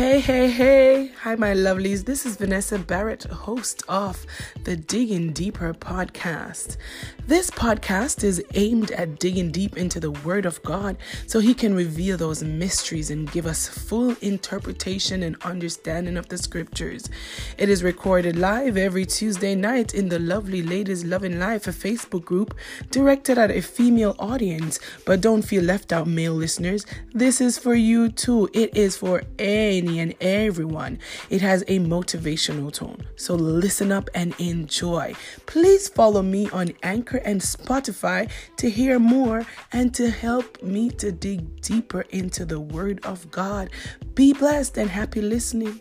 Hey, hey, hey. Hi, my lovelies. This is Vanessa Barrett, host of the Digging Deeper podcast. This podcast is aimed at digging deep into the Word of God so He can reveal those mysteries and give us full interpretation and understanding of the scriptures. It is recorded live every Tuesday night in the Lovely Ladies Loving Life, a Facebook group directed at a female audience. But don't feel left out, male listeners. This is for you too. It is for a and everyone. It has a motivational tone. So listen up and enjoy. Please follow me on Anchor and Spotify to hear more and to help me to dig deeper into the Word of God. Be blessed and happy listening.